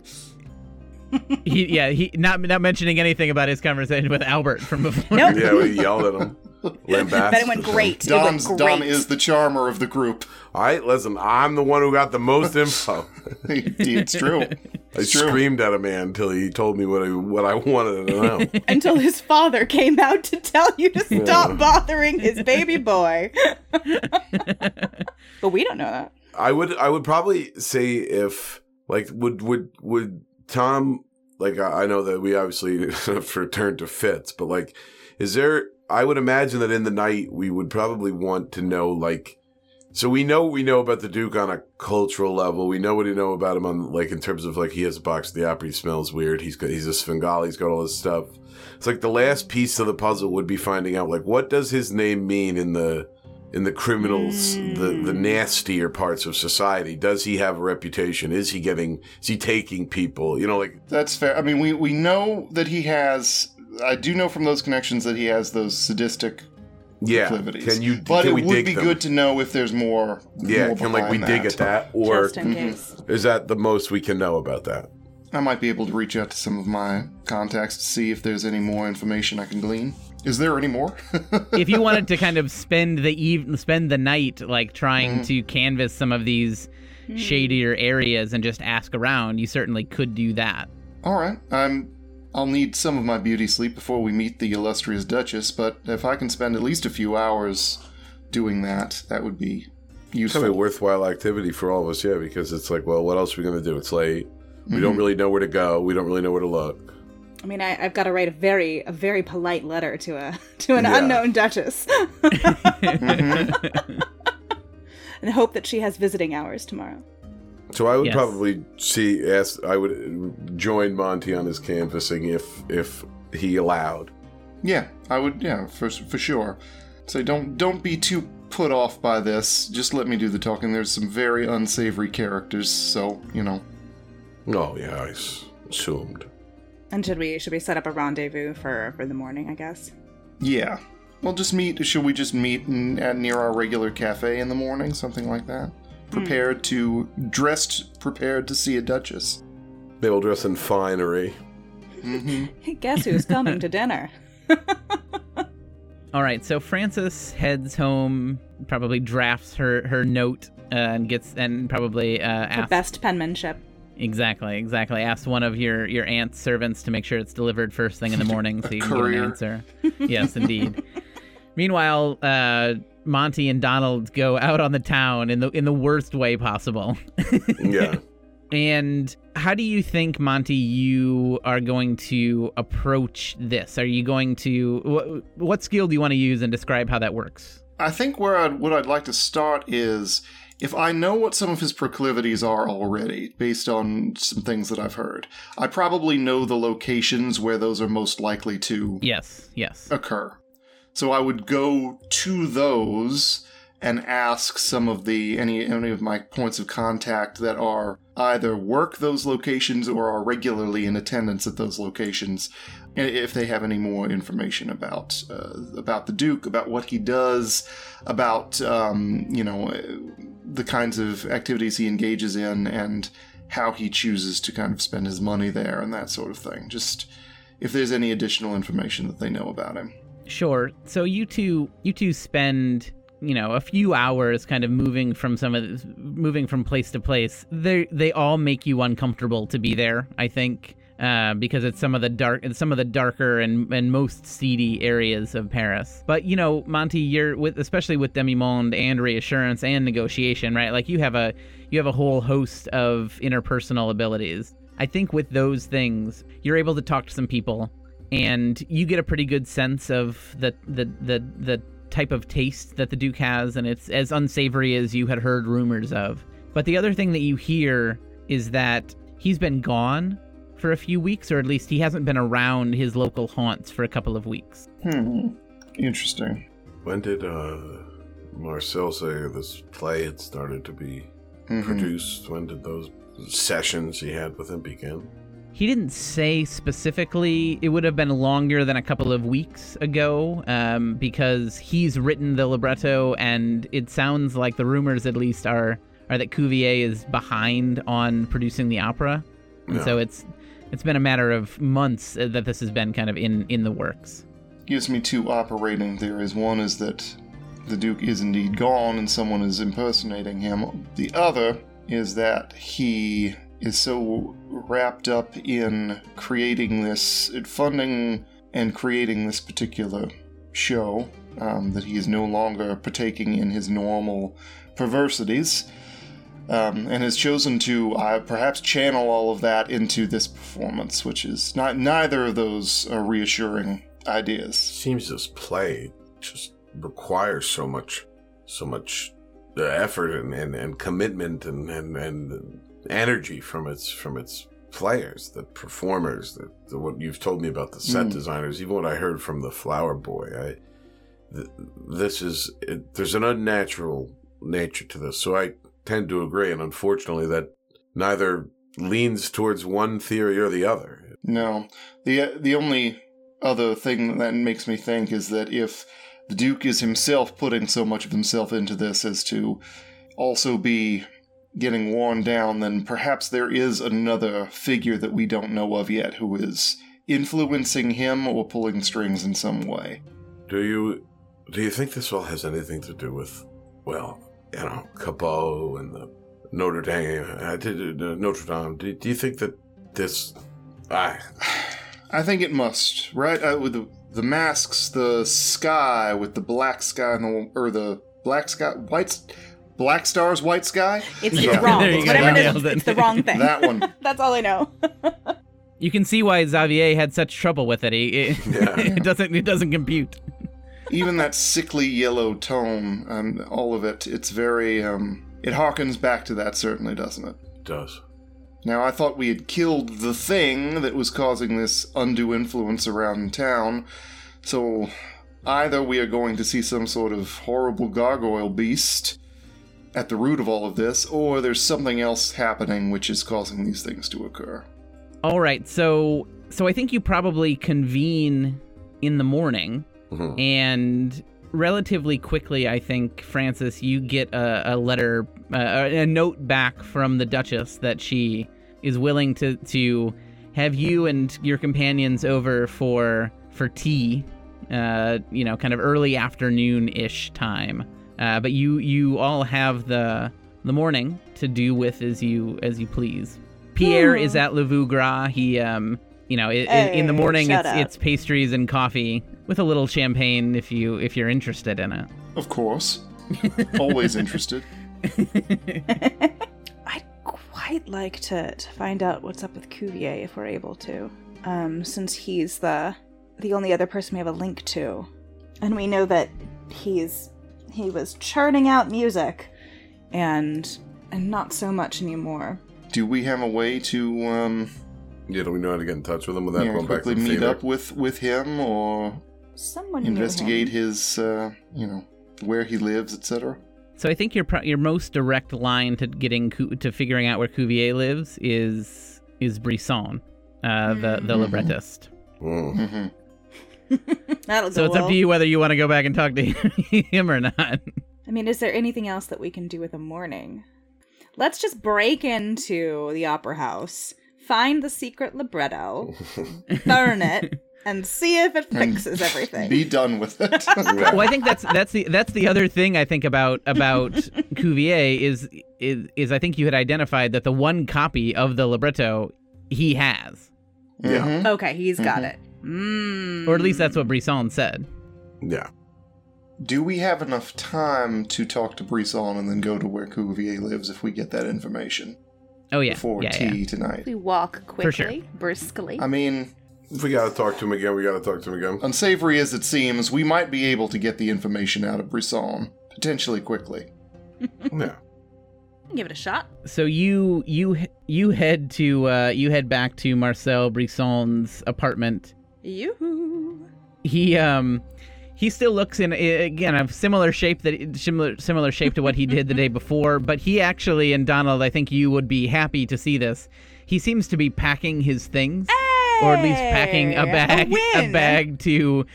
he, yeah, he not not mentioning anything about his conversation with Albert from (laughs) before. Nope. Yeah, we yelled at him. Lambasted But it went him. great. It went great. Don is the charmer of the group. All right, listen, I'm the one who got the most (laughs) info. it's true. I It's true. screamed at a man until he told me what I what I wanted to know. (laughs) Until his father came out to tell you to stop Yeah. bothering his baby boy. (laughs) but we don't know that. I would I would probably say if like would would would Tom like I I know that we obviously have to return to Fitz, but like is there I would imagine that in the night we would probably want to know like so we know what we know about the Duke on a cultural level. We know what we know about him on like in terms of like he has a box of the opera, he smells weird, he's got he's a Svengali, he's got all this stuff. It's like the last piece of the puzzle would be finding out like what does his name mean in the in the criminals, the the hmm. nastier parts of society. Does he have a reputation? Is he getting? Is he taking people? You know, like That's fair. I mean, we, we know that he has. I do know from those connections that he has those sadistic Yeah. proclivities. Can you- But can it we would dig be them? good to know if there's more. Yeah, more can like we behind dig at that, or Just in case. is that the most we can know about that? I might be able to reach out to some of my contacts to see if there's any more information I can glean. Is there any more? (laughs) if you wanted to kind of spend the eve- spend the night like trying Mm-hmm. to canvas some of these shadier areas and just ask around, you certainly could do that. All right, I'm. I'll need some of my beauty sleep before we meet the illustrious Duchess, but if I can spend at least a few hours doing that, that would be It's gonna useful. be a worthwhile activity for all of us, yeah, because it's like, well, what else are we gonna do? It's late. We Mm-hmm. don't really know where to go. We don't really know where to look. I mean, I, I've got to write a very, a very polite letter to a (laughs) to an Yeah. unknown duchess, (laughs) (laughs) and hope that she has visiting hours tomorrow. So I would Yes. probably see ask I would join Monty on his canvassing if if he allowed. Yeah, I would. Yeah, for for sure. So don't don't be too put off by this. Just let me do the talking. There's some very unsavory characters, so you know. Oh yeah, I s- assumed. And should we should we set up a rendezvous for for the morning? I guess. Yeah. Well, just meet. Should we just meet in, at near our regular cafe in the morning, something like that? Prepared to dressed, prepared to see a duchess. They will dress in finery. Hey, (laughs) guess who's coming to dinner? (laughs) All right, so Frances heads home, probably drafts her her note uh, and gets and probably uh, The asks best penmanship. exactly exactly asks one of your your aunt's servants to make sure it's delivered first thing in the morning so (laughs) you can courier. get an answer. yes, indeed. Meanwhile, uh, Monty and Donald go out on the town in the in the worst way possible. (laughs) Yeah. And how do you think, Monty, you are going to approach this? Are you going to what, what skill do you want to use and describe how that works? I think where I'd, what I'd like to start is if I know what some of his proclivities are already, based on some things that I've heard. I probably know the locations where those are most likely to Yes, yes. occur. So I would go to those and ask some of the any any of my points of contact that are either work those locations or are regularly in attendance at those locations if they have any more information about uh, about the duke about what he does about um, you know uh, the kinds of activities he engages in and how he chooses to kind of spend his money there and that sort of thing. Just if there's any additional information that they know about him Sure. So you two you two spend you know a few hours kind of moving from some of this, moving from place to place. They they all make you uncomfortable to be there. I think. Uh, because it's some of the dark, some of the darker and, and most seedy areas of Paris. But you know, Monty, you're with, especially with Demimonde and reassurance and negotiation, right? Like you have a, you have a whole host of interpersonal abilities. I think with those things, you're able to talk to some people and you get a pretty good sense of the the the, the type of taste that the duke has and it's as unsavory as you had heard rumors of but the other thing that you hear is that he's been gone for a few weeks or at least he hasn't been around his local haunts for a couple of weeks Hmm. Interesting. When did uh Marcel say this play had started to be Mhm. produced? When did those sessions he had with him begin? He didn't say specifically. It would have been longer than a couple of weeks ago, um, because he's written the libretto, and it sounds like the rumors, at least, are are that Cuvier is behind on producing the opera, and Yeah. so it's it's been a matter of months that this has been kind of in in the works. Gives me two operating theories. One is that the Duke is indeed gone and someone is impersonating him. The other is that he is so wrapped up in creating this, funding and creating this particular show um, that he is no longer partaking in his normal perversities. Um, and has chosen to uh, perhaps channel all of that into this performance, which is not neither of those are reassuring ideas. Seems this play just requires so much, so much uh, effort and, and, and commitment and, and, and energy from its from its players, the performers, the, the what you've told me about the set Mm. designers, even what I heard from the Flower Boy. I th- this is it, there's an unnatural nature to this, so I tend to agree, and unfortunately, that neither leans towards one theory or the other. No, the the only other thing that makes me think is that if the Duke is himself putting so much of himself into this as to also be getting worn down, then perhaps there is another figure that we don't know of yet who is influencing him or pulling strings in some way. Do you do you think this all has anything to do with, well, you know, Cabot and the Notre Dame? Uh, uh, Notre Dame. Do, do you think that this? I I think it must, right? Uh, with the the masks, the sky with the black sky and the or the black sky, white, black stars, white sky. It's Yeah. wrong. There you go. Whatever it Nailed is, it's the wrong thing. That one. (laughs) That's all I know. (laughs) You can see why Xavier had such trouble with it. He, it, Yeah. (laughs) it doesn't it doesn't compute. Even that sickly yellow tone, um, all of it, it's very, um, it harkens back to that, certainly, doesn't it? does. Now, I thought we had killed the thing that was causing this undue influence around town, so either we are going to see some sort of horrible gargoyle beast at the root of all of this, or there's something else happening which is causing these things to occur. All right, so so I think you probably convene in the morning, Mhm. and relatively quickly, I think Francis, you get a, a letter, uh, a note back from the Duchess that she is willing to to have you and your companions over for for tea, uh, you know, kind of early afternoon ish time. Uh, but you you all have the the morning to do with as you as you please. Pierre Hmm. is at Le Vougras. He um you know, i i- in the morning it's up. it's pastries and coffee with a little champagne if you if you're interested in it. Of course. (laughs) Always interested. (laughs) I'd quite like to, to find out what's up with Cuvier if we're able to, um, since he's the the only other person we have a link to, and we know that he's he was churning out music, and and not so much anymore. Do we have a way to um, Yeah, do we know how to get in touch with him without yeah, going back to quickly the meet theater? up with, with him or Someone knew investigate him. his, uh, you know, where he lives, etc.? So I think your pro- your most direct line to getting Cu- to figuring out where Cuvier lives is is Brisson, uh, the the Mhm. librettist. Mm. Mm-hmm. (laughs) That'll So go it's up to you whether you want to go back and talk to (laughs) him or not. I mean, is there anything else that we can do with a morning? Let's just break into the opera house, find the secret libretto, (laughs) burn it, and see if it And fixes everything. Be done with it. well, I think that's that's the that's the other thing I think about about Cuvier is is is I think you had identified that the one copy of the libretto he has, Yeah. Mhm. okay, he's got Mhm. it. Mm. or at least that's what Brisson said. Yeah. Do we have enough time to talk to Brisson and then go to where Cuvier lives if we get that information Oh yeah, before yeah, tea yeah. tonight? we walk quickly, sure. briskly. I mean, If we gotta talk to him again, we gotta talk to him again. unsavory as it seems, we might be able to get the information out of Brisson potentially quickly. (laughs) Yeah. Give it a shot. So you you you head to uh, you head back to Marcel Brisson's apartment Yoo-hoo. he um he still looks in again a similar shape that similar similar shape to what he did the day before but he actually and donald i think you would be happy to see this he seems to be packing his things or at least packing a bag a, win. bag to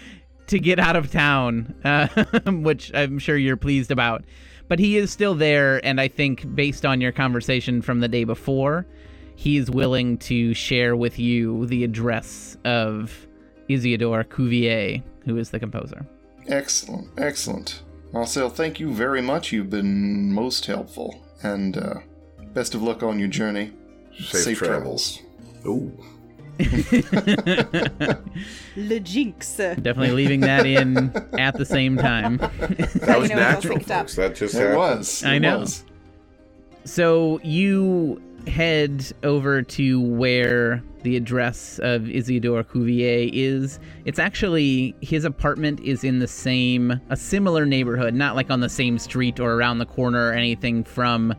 to get out of town uh, (laughs) which i'm sure you're pleased about but he is still there and i think based on your conversation from the day before he's willing to share with you the address of Isidore Cuvier, who is the composer. Excellent, excellent. Marcel, thank you very much. You've been most helpful. And uh, best of luck on your journey. Safe, travels. Ooh. (laughs) Le jinx. Definitely leaving that in at the same time. (laughs) That was you know it's all natural, folks. That just It happened. was. I know. was. so you head over to where the address of Isidore Cuvier is. It's actually his apartment is in the same a similar neighborhood, not like on the same street or around the corner or anything from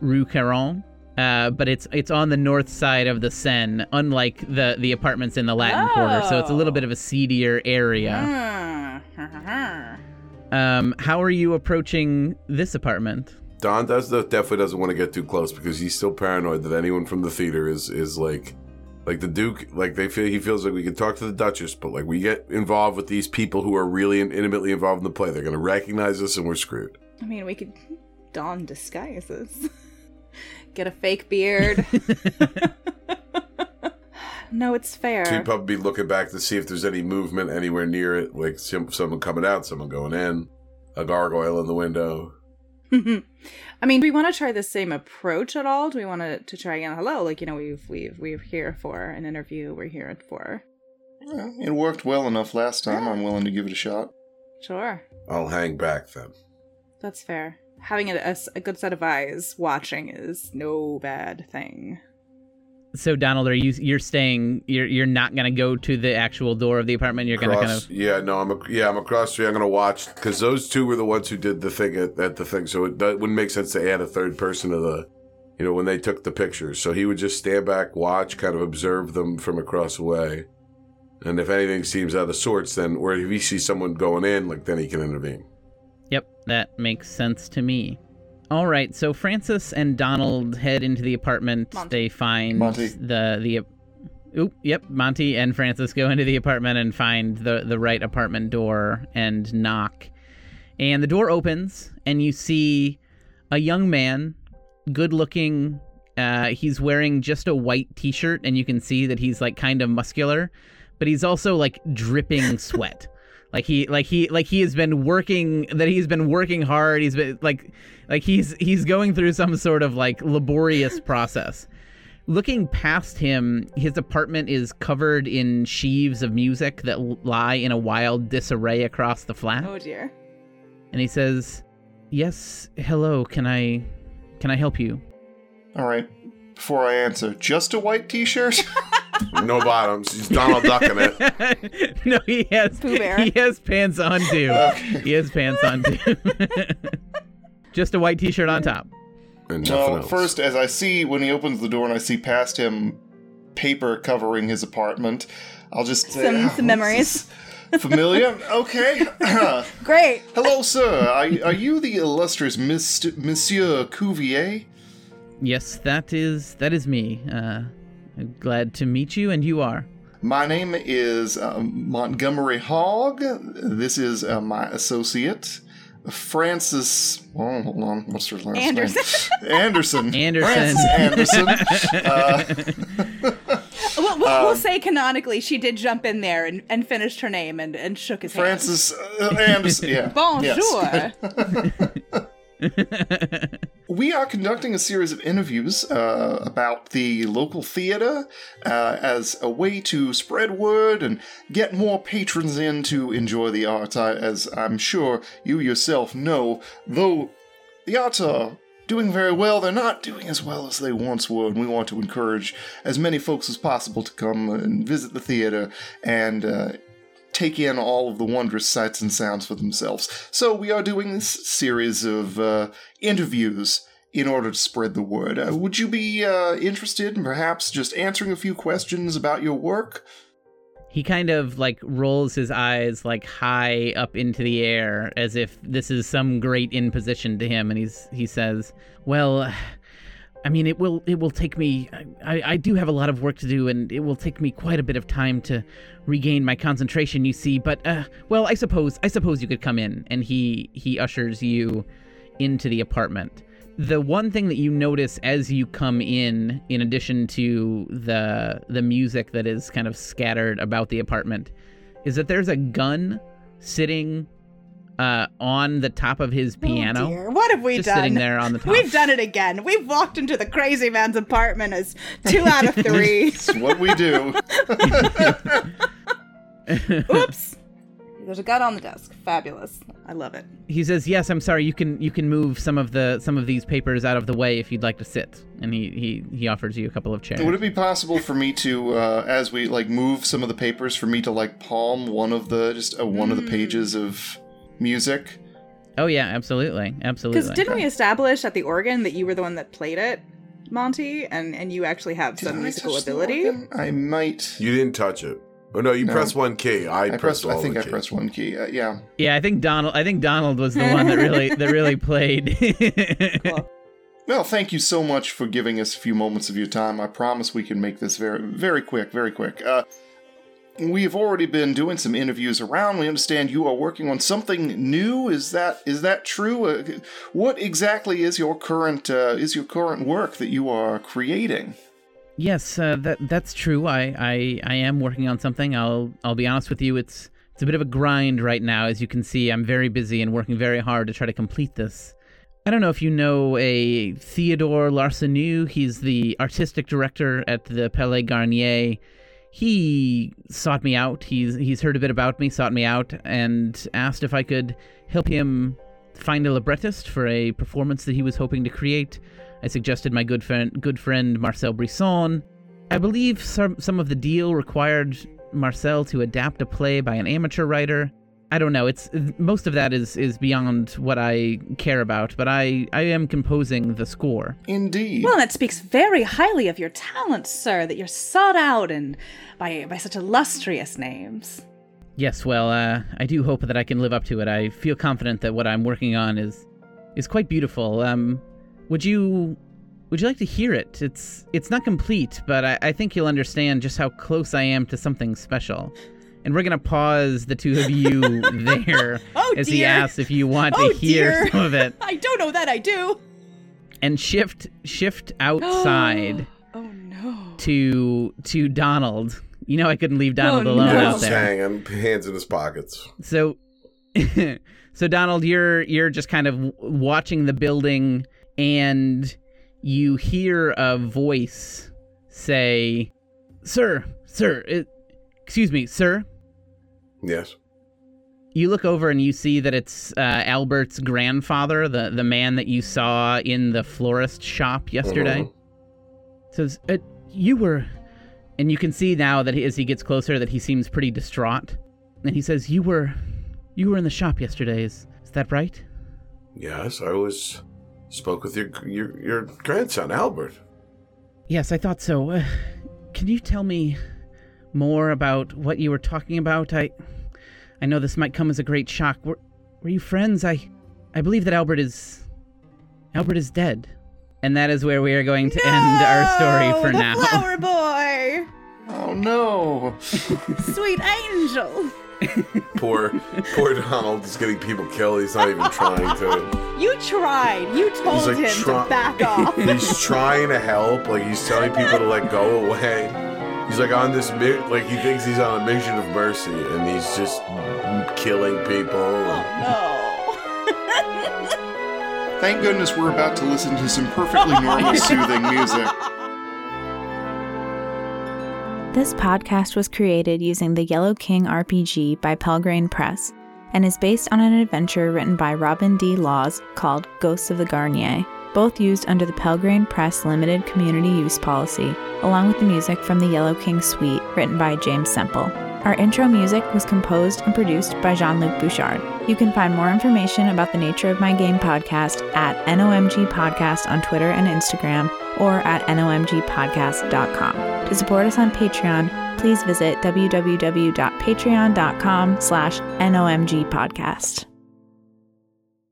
Rue Caron. Uh, but it's it's on the north side of the Seine, unlike the the apartments in the Latin Quarter. So it's a little bit of a seedier area. Mm. (laughs) Um, how are you approaching this apartment? Don does the, definitely doesn't want to get too close because he's still paranoid that anyone from the theater is is like Like the Duke, like they feel he feels like we can talk to the Duchess, but like we get involved with these people who are really intimately involved in the play, they're gonna recognize us and we're screwed. I mean, we could don disguises. (laughs) Get a fake beard. (laughs) (laughs) no, it's fair. So fair. you'd probably be looking back to see if there's any movement anywhere near it, like some, someone coming out, someone going in, a gargoyle in the window. Mm-hmm. I mean, do we want to try the same approach at all? Do we want to, to try again? Hello, like you know, we've we've we're here for an interview. We're here for Well, it worked well enough last time. I'm willing to give it a shot. sure. I'll hang back then. That's fair. Having a a good set of eyes watching is no bad thing. So Donald, are you you're staying? You're you're not gonna go to the actual door of the apartment. You're gonna kind of yeah, no, I'm a, yeah, I'm across the street. I'm gonna watch because those two were the ones who did the thing at, at the thing. So it, that wouldn't make sense to add a third person to the, you know, when they took the pictures. So he would just stand back, watch, kind of observe them from across the way, and if anything seems out of sorts, then or if he sees someone going in, like then he can intervene. Yep, that makes sense to me. All right, so Francis and Donald head into the apartment. Monty. They find Monty. the the. Oop, yep, Monty and Francis go into the apartment and find the the right apartment door and knock. And the door opens and you see a young man, good looking. Uh, he's wearing just a white t-shirt and you can see that he's like kind of muscular, but he's also like dripping sweat. (laughs) Like he like he like he has been working that he's been working hard. He's been like like he's he's going through some sort of like laborious (laughs) process. Looking past him, his apartment is covered in sheaves of music that lie in a wild disarray across the flat. Oh dear. And he says, "Yes, hello. Can I can I help you?" All right. Before I answer, just a white T-shirt. (laughs) No bottoms. He's Donald ducking it. (laughs) no, he has he has pants on too. He has pants on too. (laughs) Just a white t-shirt on top. No, else. first, as I see when he opens the door and I see past him paper covering his apartment, I'll just say, Some- "Ah, some memories." Familiar? (laughs) Okay. (clears throat) Great. Hello, sir. Are, are you the illustrious Mist- Monsieur Cuvier? Yes, that is that is me. Uh, glad to meet you, and you are. My name is uh, Montgomery Hogg. This is uh, my associate, Francis. Oh, hold on. What's her last Anderson. name? (laughs) Anderson. Anderson. Francis Anderson. (laughs) Uh, We'll, we'll, Um, we'll say canonically she did jump in there and, and finished her name and, and shook his hand. Francis uh, Anderson. Yeah. (laughs) Bonjour. Yes. (laughs) We are conducting a series of interviews uh, about the local theater uh, as a way to spread word and get more patrons in to enjoy the art. I, as I'm sure you yourself know, though the arts are doing very well, they're not doing as well as they once were, and we want to encourage as many folks as possible to come and visit the theater and. Uh, take in all of the wondrous sights and sounds for themselves. So we are doing this series of uh, interviews in order to spread the word. Uh, would you be uh, interested in perhaps just answering a few questions about your work? he kind of like rolls his eyes like high up into the air as if this is some great imposition to him and he's he says well i mean it will it will take me I, I do have a lot of work to do and it will take me quite a bit of time to regain my concentration you see but uh, well i suppose i suppose you could come in and he he ushers you into the apartment. The one thing that you notice as you come in in addition to the the music that is kind of scattered about the apartment is that there's a gun sitting uh, on the top of his piano Oh dear. What have we just done? sitting there on the (laughs) top We've done it again. We've walked into the crazy man's apartment as two out of (laughs) three. It's what we do. (laughs) Oops. There's a gun on the desk. Fabulous. I love it. he says yes i'm sorry you can you can move some of the some of these papers out of the way if you'd like to sit and he he, he offers you a couple of chairs Would it be possible for me to, uh, as we like move some of the papers, for me to like palm one of the just uh, one of the pages of music? oh yeah absolutely absolutely Because didn't we establish at the organ that you were the one that played it, Monty, and and you actually have Did some I musical touch the ability? organ? I might. You didn't touch it. Oh no, you No. pressed one key. I, I pressed pressed. all I think the I keys. pressed one key. Uh, yeah. yeah i think donald i think donald was the one that really (laughs) that really played Cool. Well, thank you so much for giving us a few moments of your time. I promise we can make this very, very quick, very quick. Uh, we've already been doing some interviews around. We understand you are working on something new. Is that is that true? Uh, what exactly is your current uh, is your current work that you are creating? Yes, uh, that that's true. I, I I am working on something. I'll I'll be honest with you. It's it's a bit of a grind right now. As you can see, I'm very busy and working very hard to try to complete this. I don't know if you know a Theodore Larsenou. He's the artistic director at the Palais Garnier. He sought me out. He's he's heard a bit about me, sought me out, and asked if I could help him find a librettist for a performance that he was hoping to create. I suggested my good friend, good friend Marcel Brisson. I believe some some of the deal required Marcel to adapt a play by an amateur writer. I don't know. It's most of that is is beyond what I care about, but I I am composing the score. Indeed. Well, that speaks very highly of your talent, sir, that you're sought out and by by such illustrious names. Yes, well, uh, I do hope that I can live up to it. I feel confident that what I'm working on is is quite beautiful. Um, would you would you like to hear it? It's it's not complete, but I, I think you'll understand just how close I am to something special. And we're gonna pause the two of you (laughs) there Oh, as he asks if you want Oh, to hear dear. some of it. (laughs) I don't know that I do. And shift shift outside (gasps) Oh no. to to Donald. You know I couldn't leave Donald Oh, alone no. out Just there. hanging, hands in his pockets. So, (laughs) so Donald, you're you're just kind of watching the building, and you hear a voice say, "Sir, sir, it, excuse me, sir." Yes. You look over and you see that it's uh, Albert's grandfather, the the man that you saw in the florist shop yesterday. Mhm. Says, uh, "You were," and you can see now that he, as he gets closer that he seems pretty distraught. And he says, "You were, you were in the shop yesterday. Is is that right?" Yes, I was spoke with your your your grandson Albert. Yes, I thought so. Uh, can you tell me more about what you were talking about? I I know this might come as a great shock. Were were you friends? I I believe that Albert is Albert is dead. And that is where we are going to end our story for the now. Flower (laughs) boy, oh no. sweet angel. Poor poor Donald is getting people killed. He's not even trying to. You tried. You told like, him try- to back off. He's trying to help. Like he's telling people to let go away. He's like on this mi- like he thinks he's on a mission of mercy, and he's just killing people. Oh, no. (laughs) Thank goodness we're about to listen to some perfectly normal, (laughs) soothing music. This podcast was created using the Yellow King RPG by Pelgrane Press and is based on an adventure written by Robin D. Laws called Ghosts of the Garnier, both used under the Pelgrane Press Limited Community Use Policy, along with the music from the Yellow King Suite written by James Semple. Our intro music was composed and produced by Jean Luc Bouchard. You can find more information about the Nature of My Game podcast at NOMG Podcast on Twitter and Instagram or at nomgpodcast.com. To support us on Patreon, please visit www.patreon.com slash nomgpodcast.